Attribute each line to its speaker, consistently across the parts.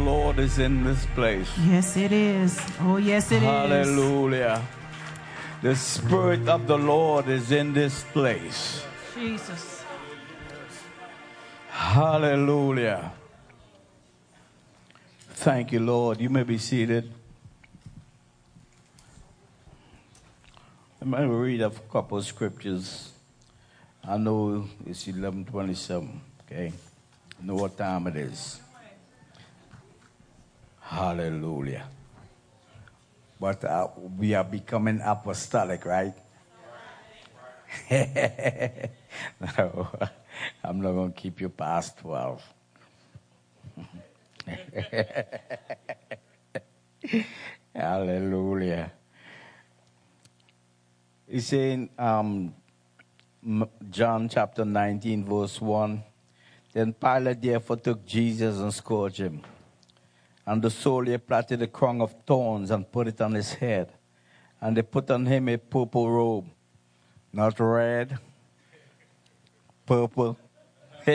Speaker 1: Lord is in this place.
Speaker 2: Yes, it is. Oh, yes, it is.
Speaker 1: Hallelujah. The Spirit of the Lord is in this place.
Speaker 2: Jesus.
Speaker 1: Hallelujah. Thank you, Lord. You may be seated. I'm going to read a couple of scriptures. I know it's 1127, okay? I know what time it is. Hallelujah. But uh, we are becoming apostolic, right? no, I'm not going to keep you past 12. Hallelujah. It's in um, John chapter 19, verse 1. Then Pilate therefore took Jesus and scourged him. And the soldier plaited a crown of thorns and put it on his head. And they put on him a purple robe, not red, purple. I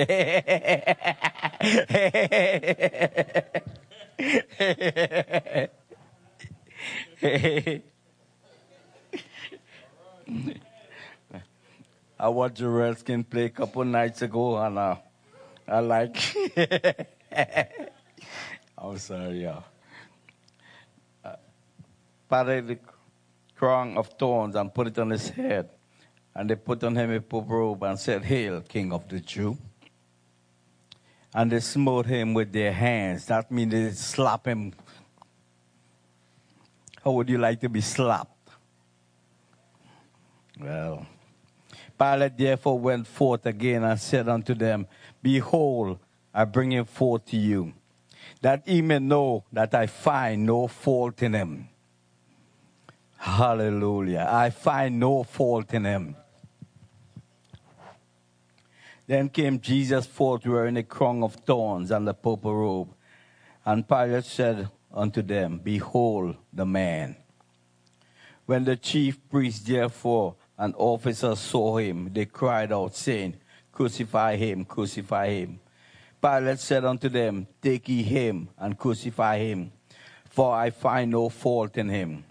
Speaker 1: watched the Redskins play a couple nights ago, and uh, I like. I'm sorry, y'all. Uh, parted the crown of thorns and put it on his head, and they put on him a purple robe and said, "Hail, King of the Jew!" And they smote him with their hands. That means they slap him. How would you like to be slapped? Well, Pilate therefore went forth again and said unto them, Behold, I bring him forth to you, that ye may know that I find no fault in him. Hallelujah. I find no fault in him. Then came Jesus forth wearing a crown of thorns and a purple robe. And Pilate said unto them, Behold the man. When the chief priests therefore and officers saw him, they cried out, saying, Crucify him, crucify him. Pilate said unto them, Take ye him and crucify him, for I find no fault in him.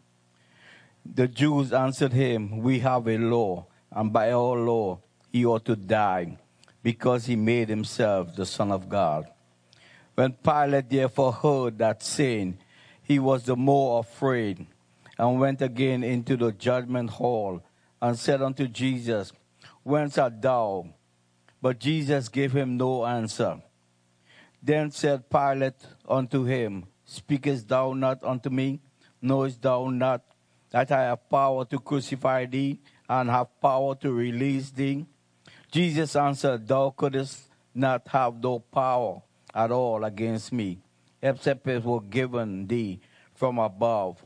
Speaker 1: The Jews answered him, We have a law, and by our law he ought to die, because he made himself the Son of God. When Pilate therefore heard that saying, he was the more afraid, and went again into the judgment hall, and said unto Jesus, Whence art thou? But Jesus gave him no answer. Then said Pilate unto him, Speakest thou not unto me? Knowest thou not that I have power to crucify thee, and have power to release thee? Jesus answered, Thou couldst not have no power at all against me, except it were given thee from above.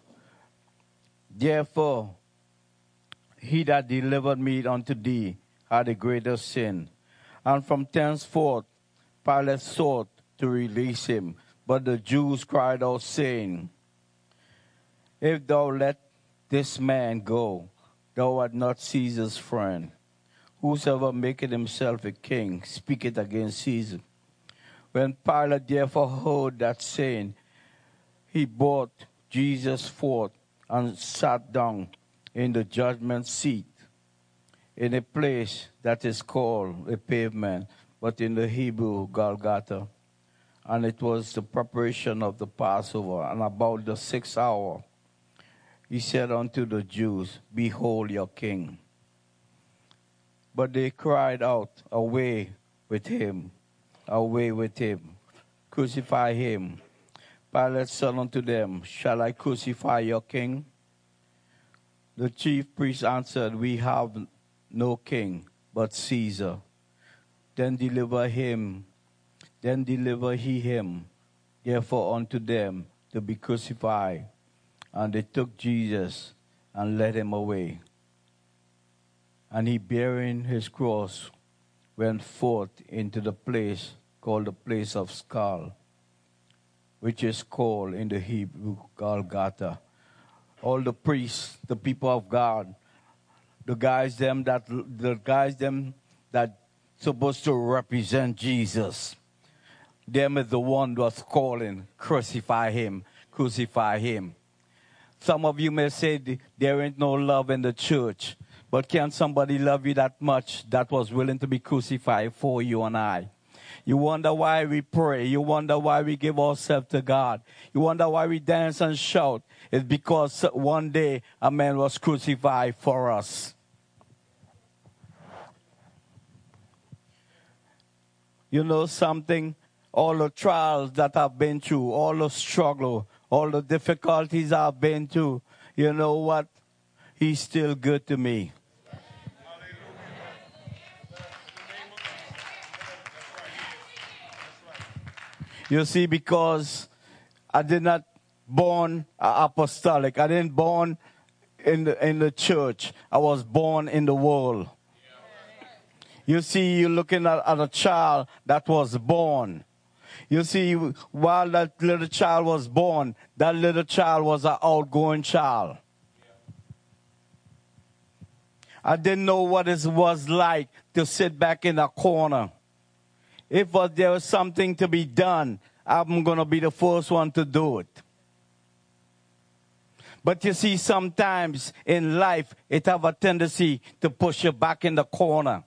Speaker 1: Therefore, he that delivered me unto thee had a greater sin. And from thenceforth Pilate sought to release him. But the Jews cried out, saying, If thou let this man go, thou art not Caesar's friend. Whosoever maketh himself a king speaketh against Caesar. When Pilate therefore heard that saying, he brought Jesus forth and sat down in the judgment seat in a place that is called a pavement, but in the Hebrew, Golgotha. And it was the preparation of the Passover. And about the sixth hour, he said unto the Jews, Behold your king. But they cried out, Away with him, away with him, crucify him. Pilate said unto them, Shall I crucify your king? The chief priest answered, We have no king but Caesar. Then deliver him, then deliver he him, therefore unto them to be crucified. And they took Jesus and led him away. And he, bearing his cross, went forth into the place called the place of skull, which is called in the Hebrew Golgotha. All the priests, the people of God, the guys them that the guys them that supposed to represent Jesus. Them is the one was calling, crucify him, crucify him. Some of you may say there ain't no love in the church, but can somebody love you that much that was willing to be crucified for you and I? You wonder why we pray. You wonder why we give ourselves to God. You wonder why we dance and shout. It's because one day a man was crucified for us. You know something? All the trials that I've been through, all the struggle, all the difficulties I've been through, you know what? He's still good to me. You see, because I did not born apostolic. I didn't born in the, in the church. I was born in the world. You see, you're looking at, at a child that was born. You see, while that little child was born, that little child was an outgoing child. I didn't know what it was like to sit back in a corner. If there was something to be done, I'm going to be the first one to do it. But you see, sometimes in life, it have a tendency to push you back in the corner.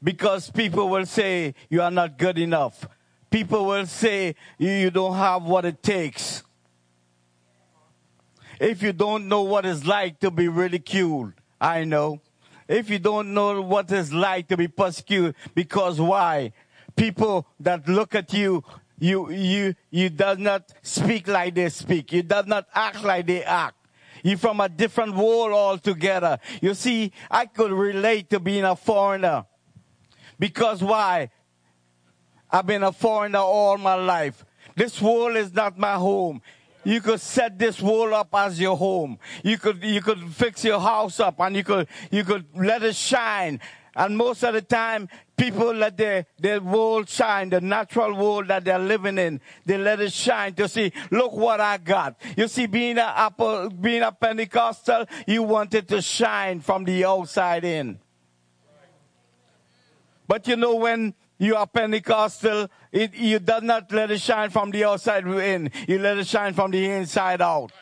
Speaker 1: Because people will say you are not good enough. People will say you don't have what it takes. If you don't know what it's like to be ridiculed, I know. If you don't know what it's like to be persecuted, because why? People that look at you you, you, you does not speak like they speak. You does not act like they act. You're from a different world altogether. You see, I could relate to being a foreigner. Because why? I've been a foreigner all my life. This world is not my home. You could set this world up as your home. You could, you could fix your house up and you could, you could let it shine. And most of the time, people let their, their world shine, the natural world that they're living in, they let it shine to see, look what I got. You see, being a, being a Pentecostal, you want it to shine from the outside in. But you know, when you are Pentecostal, it, you does not let it shine from the outside in. You let it shine from the inside out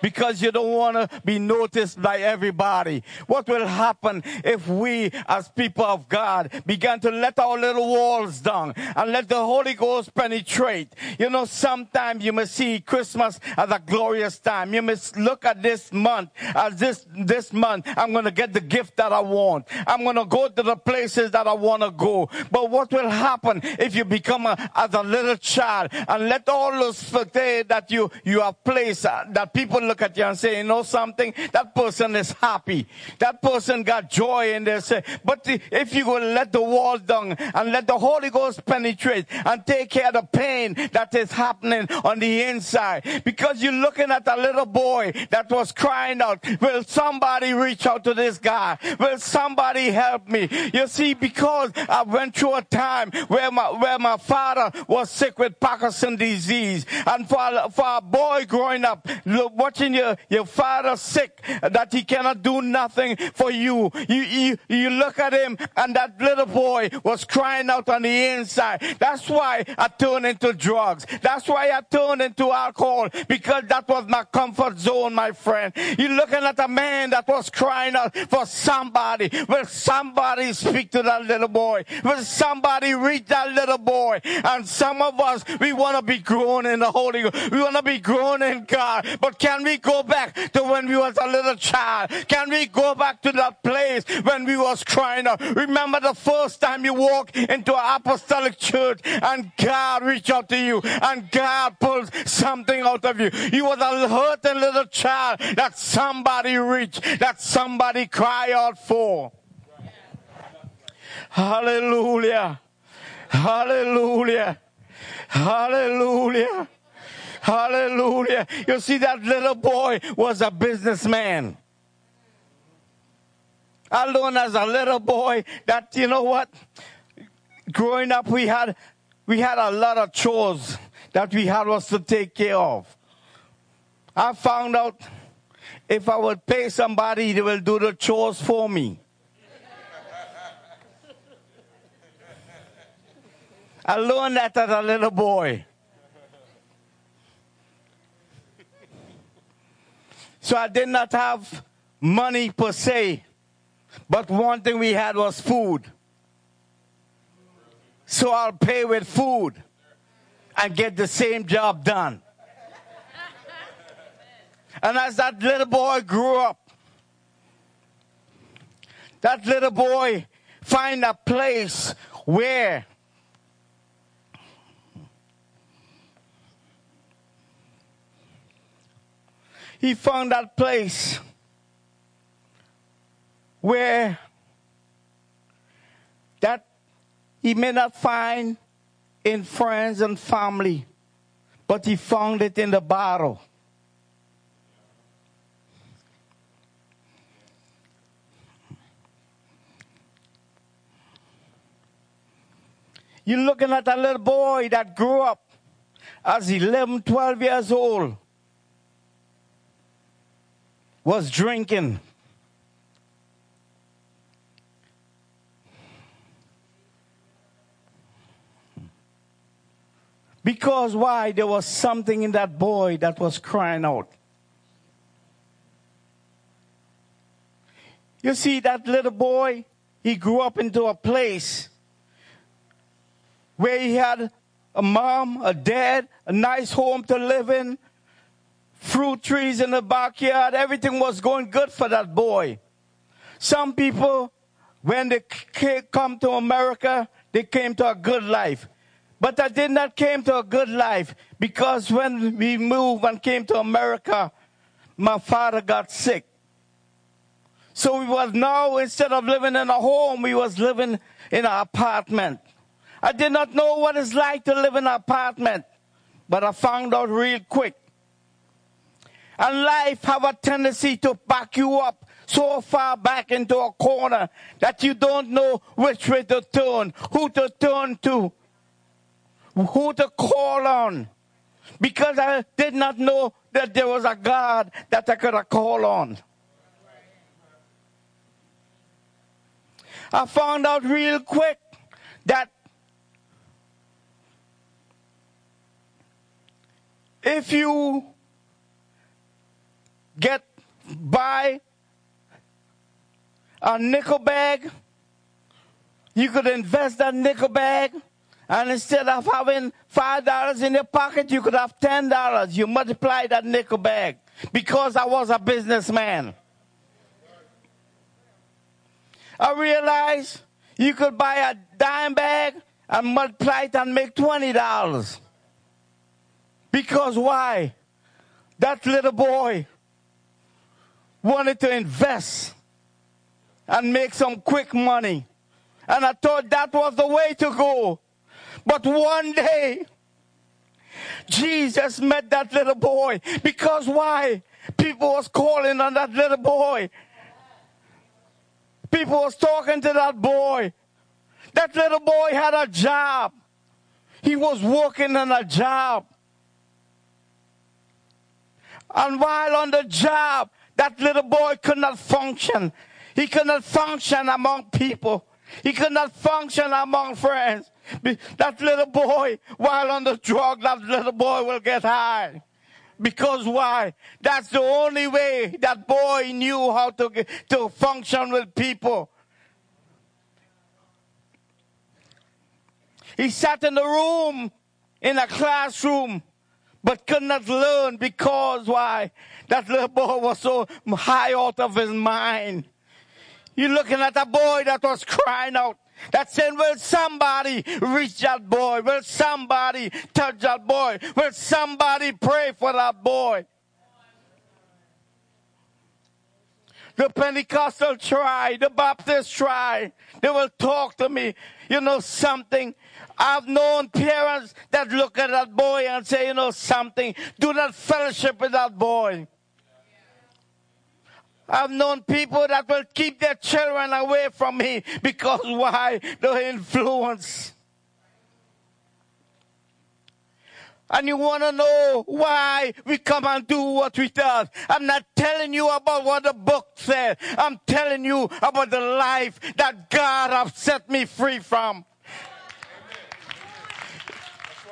Speaker 1: because you don't want to be noticed by everybody. What will happen if we as people of God begin to let our little walls down and let the Holy Ghost penetrate? You know, sometimes you must see Christmas as a glorious time. You must look at this month as this, this month, I'm going to get the gift that I want. I'm going to go to the places that I want to go. But what will happen if you become a, as a little child and let all those that you, you have placed, uh, that people people look at you and say, you know something? That person is happy. That person got joy in their say. But if you will let the wall down and let the Holy Ghost penetrate and take care of the pain that is happening on the inside, because you're looking at a little boy that was crying out, will somebody reach out to this guy? Will somebody help me? You see, because I went through a time where my, where my father was sick with Parkinson disease and for, for a boy growing up, watching your, your father sick, that he cannot do nothing for you. You, you, you look at him and that little boy was crying out on the inside. That's why I turned into drugs. That's why I turned into alcohol because that was my comfort zone, my friend. You're looking at a man that was crying out for somebody. Will somebody speak to that little boy? Will somebody reach that little boy? And some of us, we want to be grown in the Holy Ghost. We want to be grown in God. But can we go back to when we was a little child? Can we go back to that place when we was crying out? Remember the first time you walk into an apostolic church and God reached out to you and God pulled something out of you. You was a hurting little child that somebody reached, that somebody cried out for. Hallelujah. Hallelujah. Hallelujah. Hallelujah. You see, that little boy was a businessman. I learned as a little boy that, you know what? Growing up, we had, we had a lot of chores that we had was to take care of. I found out if I would pay somebody, they will do the chores for me. I learned that as a little boy. So I did not have money per se, but one thing we had was food. So I'll pay with food and get the same job done. And as that little boy grew up, that little boy find a place where he found that place where that he may not find in friends and family, but he found it in the bottle. You're looking at a little boy that grew up as 11, 12 years old, was drinking. Because why? There was something in that boy that was crying out. You see, that little boy, he grew up into a place where he had a mom, a dad, a nice home to live in, fruit trees in the backyard. Everything was going good for that boy. Some people, when they come to America, they came to a good life. But I did not came to a good life because when we moved and came to America, my father got sick. So we was now instead of living in a home, we was living in an apartment. I did not know what it's like to live in an apartment, but I found out real quick. And life have a tendency to back you up so far back into a corner that you don't know which way to turn, who to turn to, who to call on. Because I did not know that there was a God that I could call on. I found out real quick that if you get by a nickel bag, you could invest that nickel bag, and instead of having five dollars in your pocket, you could have ten dollars. You multiply that nickel bag because I was a businessman. I realized you could buy a dime bag and multiply it and make twenty dollars. Because why? That little boy wanted to invest and make some quick money. And I thought that was the way to go. But one day, Jesus met that little boy. Because why? People was calling on that little boy. People was talking to that boy. That little boy had a job. He was working on a job. And while on the job, that little boy could not function. He could not function among people. He could not function among friends. That little boy, while on the drug, that little boy will get high. Because why? That's the only way that boy knew how to, to function with people. He sat in the room, in a classroom, but could not learn because why? That little boy was so high out of his mind. You're looking at a boy that was crying out. That saying, will somebody reach that boy? Will somebody touch that boy? Will somebody pray for that boy? The Pentecostal try, the Baptist try. They will talk to me. You know something? I've known parents that look at that boy and say, you know something, do not fellowship with that boy. I've known people that will keep their children away from me because why? The influence. And you want to know why we come and do what we do. I'm not telling you about what the book said. I'm telling you about the life that God has set me free from.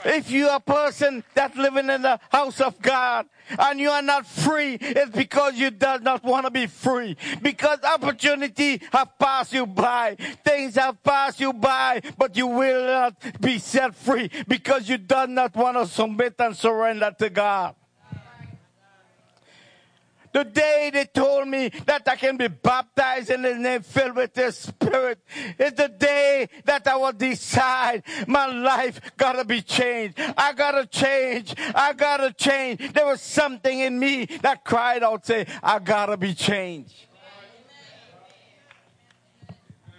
Speaker 1: If you are a person that's living in the house of God and you are not free, it's because you do not want to be free. Because opportunity have passed you by. Things have passed you by, but you will not be set free because you do not want to submit and surrender to God. The day they told me that I can be baptized in the name, filled with His Spirit, is the day that I will decide my life gotta be changed. I gotta change. I gotta change. There was something in me that cried out, say, I gotta be changed.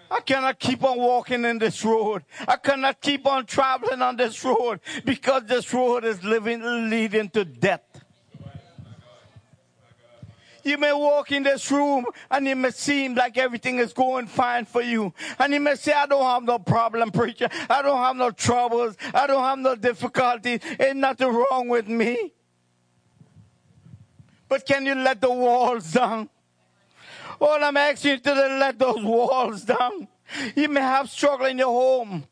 Speaker 1: I cannot keep on walking in this road. I cannot keep on traveling on this road because this road is living, leading to death. You may walk in this room and it may seem like everything is going fine for you. And you may say, I don't have no problem, preacher. I don't have no troubles. I don't have no difficulties. Ain't nothing wrong with me. But can you let the walls down? All I'm asking you to let those walls down. You may have struggle in your home.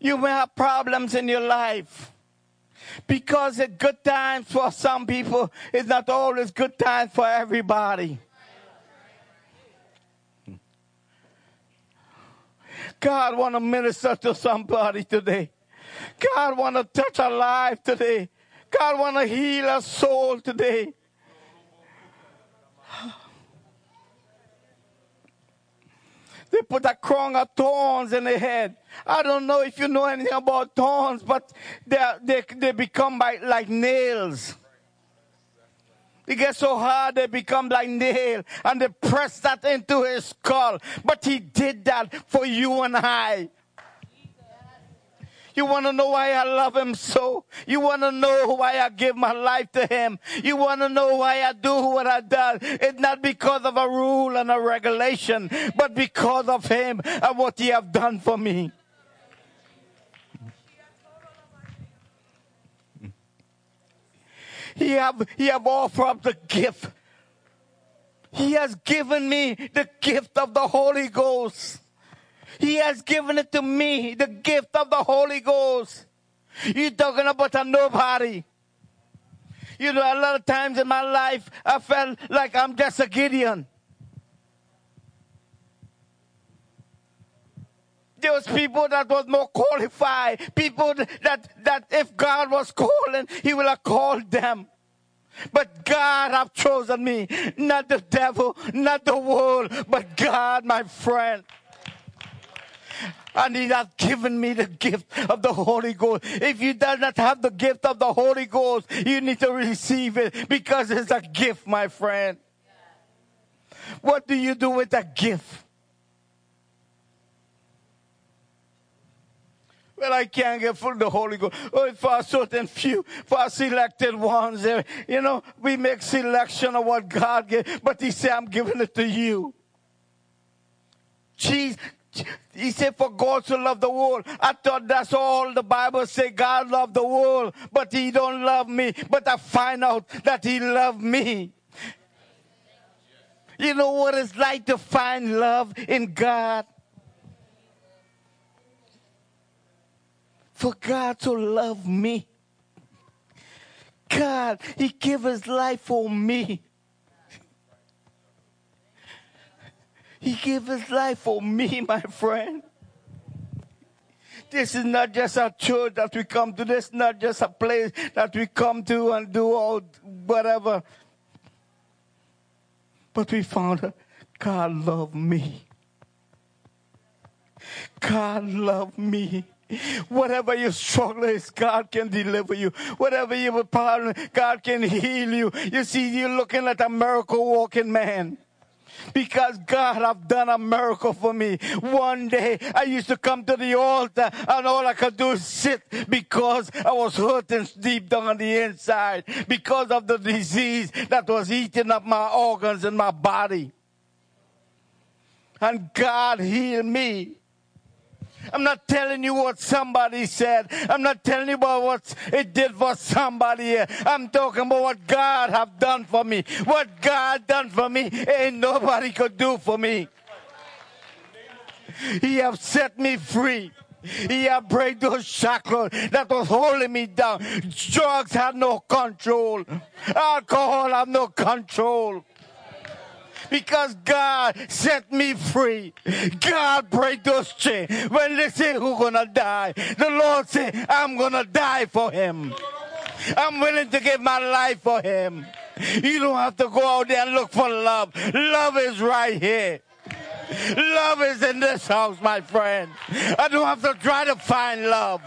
Speaker 1: You may have problems in your life. Because it's good times for some people, it's not always good times for everybody. God want to minister to somebody today. God want to touch a life today. God want to heal a soul today. They put a crown of thorns in the head. I don't know if you know anything about thorns, but they, they, they become like, like nails. They get so hard they become like nail and they press that into his skull. But he did that for you and I. You want to know why I love him so? You want to know why I give my life to him? You want to know why I do what I do? It's not because of a rule and a regulation, but because of him and what he have done for me. He have, he have offered up the gift. He has given me the gift of the Holy Ghost. He has given it to me, the gift of the Holy Ghost. You talking about a nobody. You know, a lot of times in my life, I felt like I'm just a Gideon. There was people that was more qualified. People that, that if God was calling, He will have called them. But God have chosen me. Not the devil, not the world, but God, my friend. And he has given me the gift of the Holy Ghost. If you do not have the gift of the Holy Ghost, you need to receive it because it's a gift, my friend. What do you do with a gift? Well, I can't get full of the Holy Ghost. Oh, for a certain few, for selected ones, eh, you know, we make selection of what God gave, but He said, I'm giving it to you. Jesus, he said, for God to love the world. I thought that's all the Bible say. God loved the world, but he don't love me. But I find out that he loved me. You know what it's like to find love in God? For God to love me. God, he gave his life for me. He gave his life for me, my friend. This is not just a church that we come to. This is not just a place that we come to and do all whatever. But we found out God loved me. God loved me. Whatever your struggle is, God can deliver you. Whatever your problem, God can heal you. You see, you're looking at a miracle walking man because God have done a miracle for me. One day I used to come to the altar and all I could do is sit because I was hurting deep down on the inside because of the disease that was eating up my organs and my body. And God healed me. I'm not telling you what somebody said. I'm not telling you about what it did for somebody. I'm talking about what God have done for me. What God done for me ain't nobody could do for me. He have set me free. He have break those shackles that was holding me down. Drugs had no control. Alcohol had no control. Because God set me free. God break those chains. When they say who's gonna die, the Lord say, I'm gonna die for him. I'm willing to give my life for him. You don't have to go out there and look for love. Love is right here. Love is in this house, my friend. I don't have to try to find love.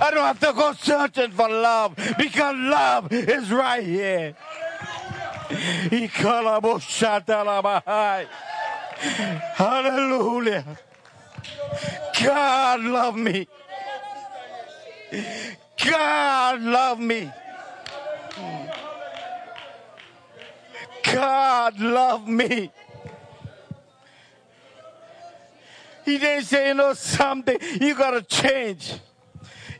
Speaker 1: I don't have to go searching for love because love is right here. Hallelujah. God love me. God love me. God love me. He didn't say, you know, something, you gotta change.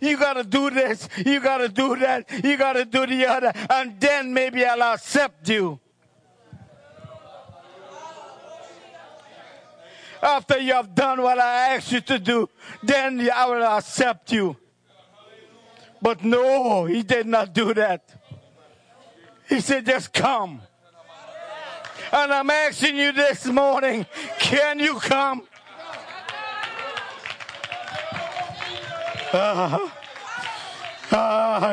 Speaker 1: You gotta do this, you gotta do that, you gotta do the other, and then maybe I'll accept you. After you have done what I asked you to do, then I will accept you. But no, he did not do that. He said, just come. And I'm asking you this morning, can you come? Ah, ah. Ah.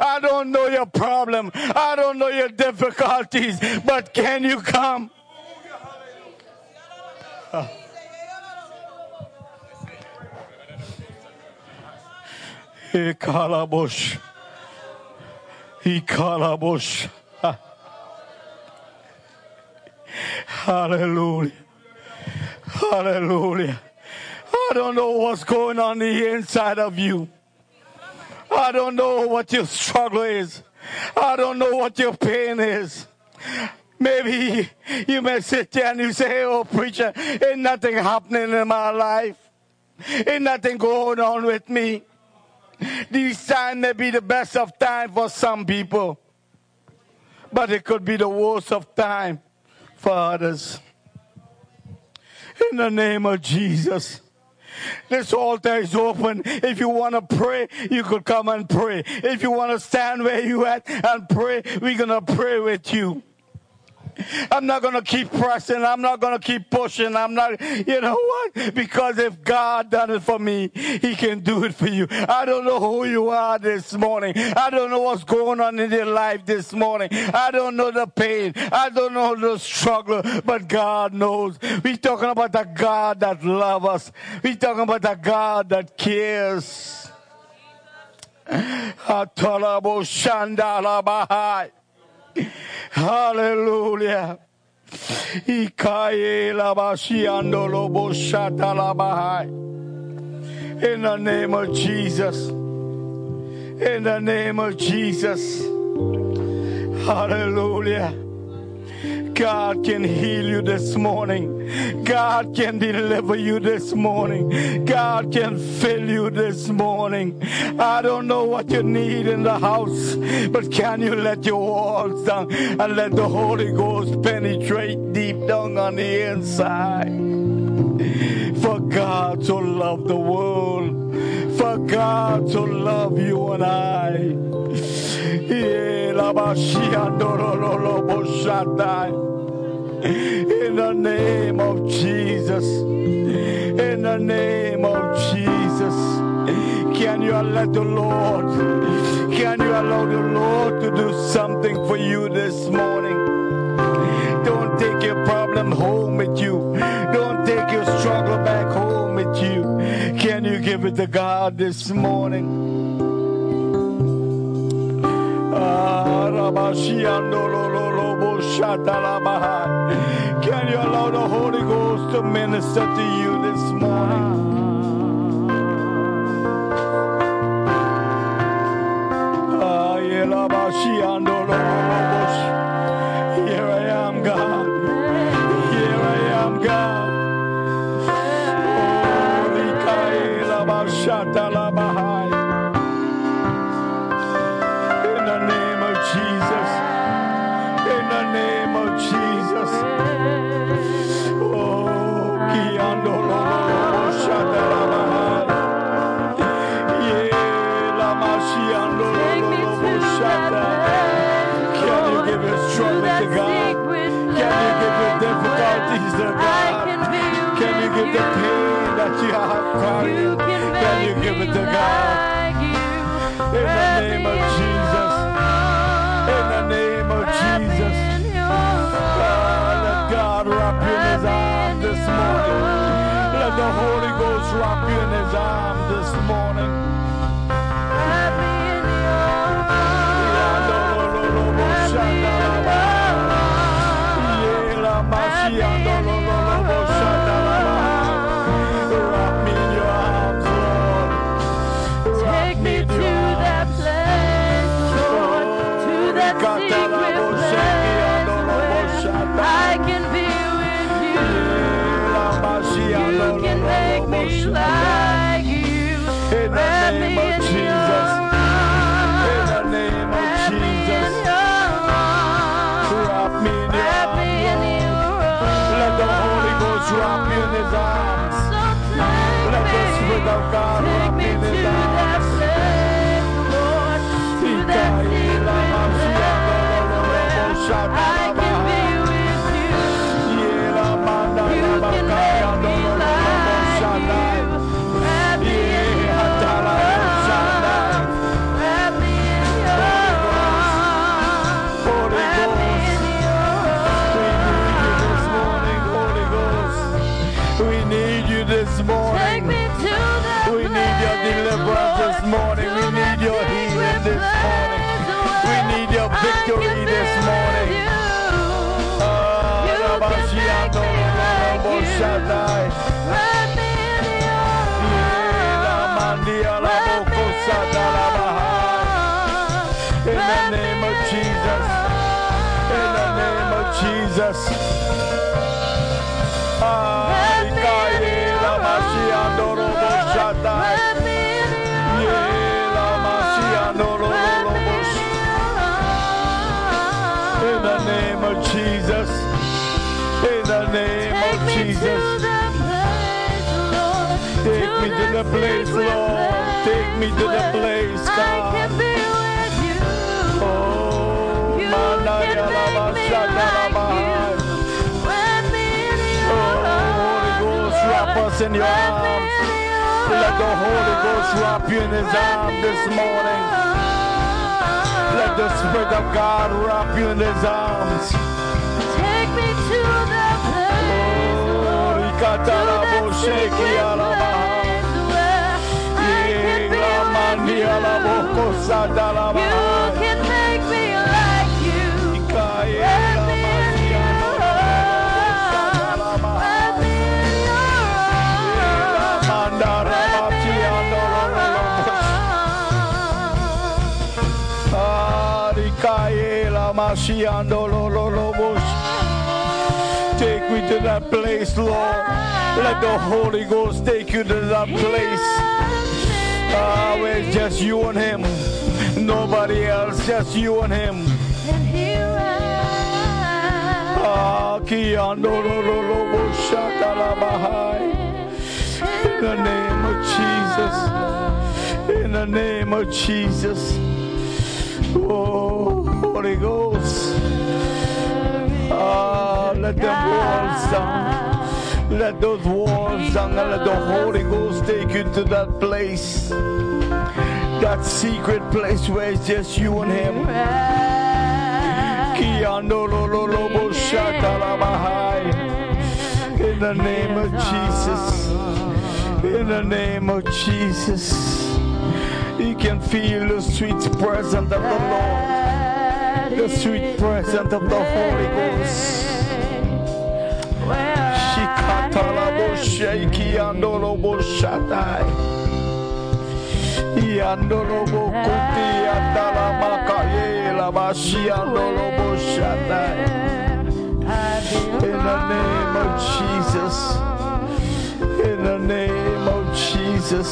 Speaker 1: I don't know your problem. I don't know your difficulties, but can you come? Ah. Ikalabosh. Hallelujah. Hallelujah. I don't know what's going on the inside of you. I don't know what your struggle is. I don't know what your pain is. Maybe you may sit there and you say, Oh, preacher, ain't nothing happening in my life. Ain't nothing going on with me. This time may be the best of time for some people, but it could be the worst of time for others. In the name of Jesus. This altar is open. If you want to pray, you could come and pray. If you want to stand where you at and pray, we're going to pray with you. I'm not going to keep pressing. I'm not going to keep pushing. I'm not, you know what? Because if God done it for me, He can do it for you. I don't know who you are this morning. I don't know what's going on in your life this morning. I don't know the pain. I don't know the struggle, but God knows. We're talking about the God that loves us. We're talking about the God that cares. Atalabo Shandala Hallelujah. In the name of Jesus. In the name of Jesus. Hallelujah. God can heal you this morning. God can deliver you this morning. God can fill you this morning. I don't know what you need in the house, but can you let your walls down and let the Holy Ghost penetrate deep down on the inside? For God to love the world, for God to love you and I. In the name of Jesus. In the name of Jesus. Can you let the Lord, can you allow the Lord to do something for you this morning? Don't take your problem home with you. Don't take your struggle back home with you. Can you give it to God this morning? Ah, Can you allow the Holy Ghost to minister to you this morning? Ah, Here
Speaker 3: to
Speaker 1: God?
Speaker 3: Me
Speaker 1: to the
Speaker 3: place, Lord. Take me to
Speaker 1: the
Speaker 3: place, I
Speaker 1: God.
Speaker 3: can be with you.
Speaker 1: Oh,
Speaker 3: You can make me like you. Wrap me in your
Speaker 1: Oh, Holy Ghost, wrap us in your arms. Let the Holy Ghost wrap you in his
Speaker 3: Wrap
Speaker 1: arm this morning. Let the. Spirit of God wrap you in his arms.
Speaker 3: Take me to that place,
Speaker 1: Oh,
Speaker 3: Lord. To
Speaker 1: Sheki
Speaker 3: secret place can make me like you. Wrap me in your. Wrap me in your Wrap me in your.
Speaker 1: Take me to that place, Lord. Let the Holy Ghost take you to that place. It's just you and Him. Nobody else, just you and Him.
Speaker 3: And here I
Speaker 1: Shatalabahai. In the name of Jesus. In the name of Jesus. Oh, Holy Ghost. Ah, let them walls down. Let those walls down and let the Holy Ghost take you to that place. That secret place where it's just you and Him. In the name of Jesus. In the name of Jesus. You can feel the sweet presence of the Lord. The sweet presence of the Holy Ghost. Shatai. Kuti Andalamakaye Labashi Andolobo Shatai. In the name of Jesus. In the name of Jesus.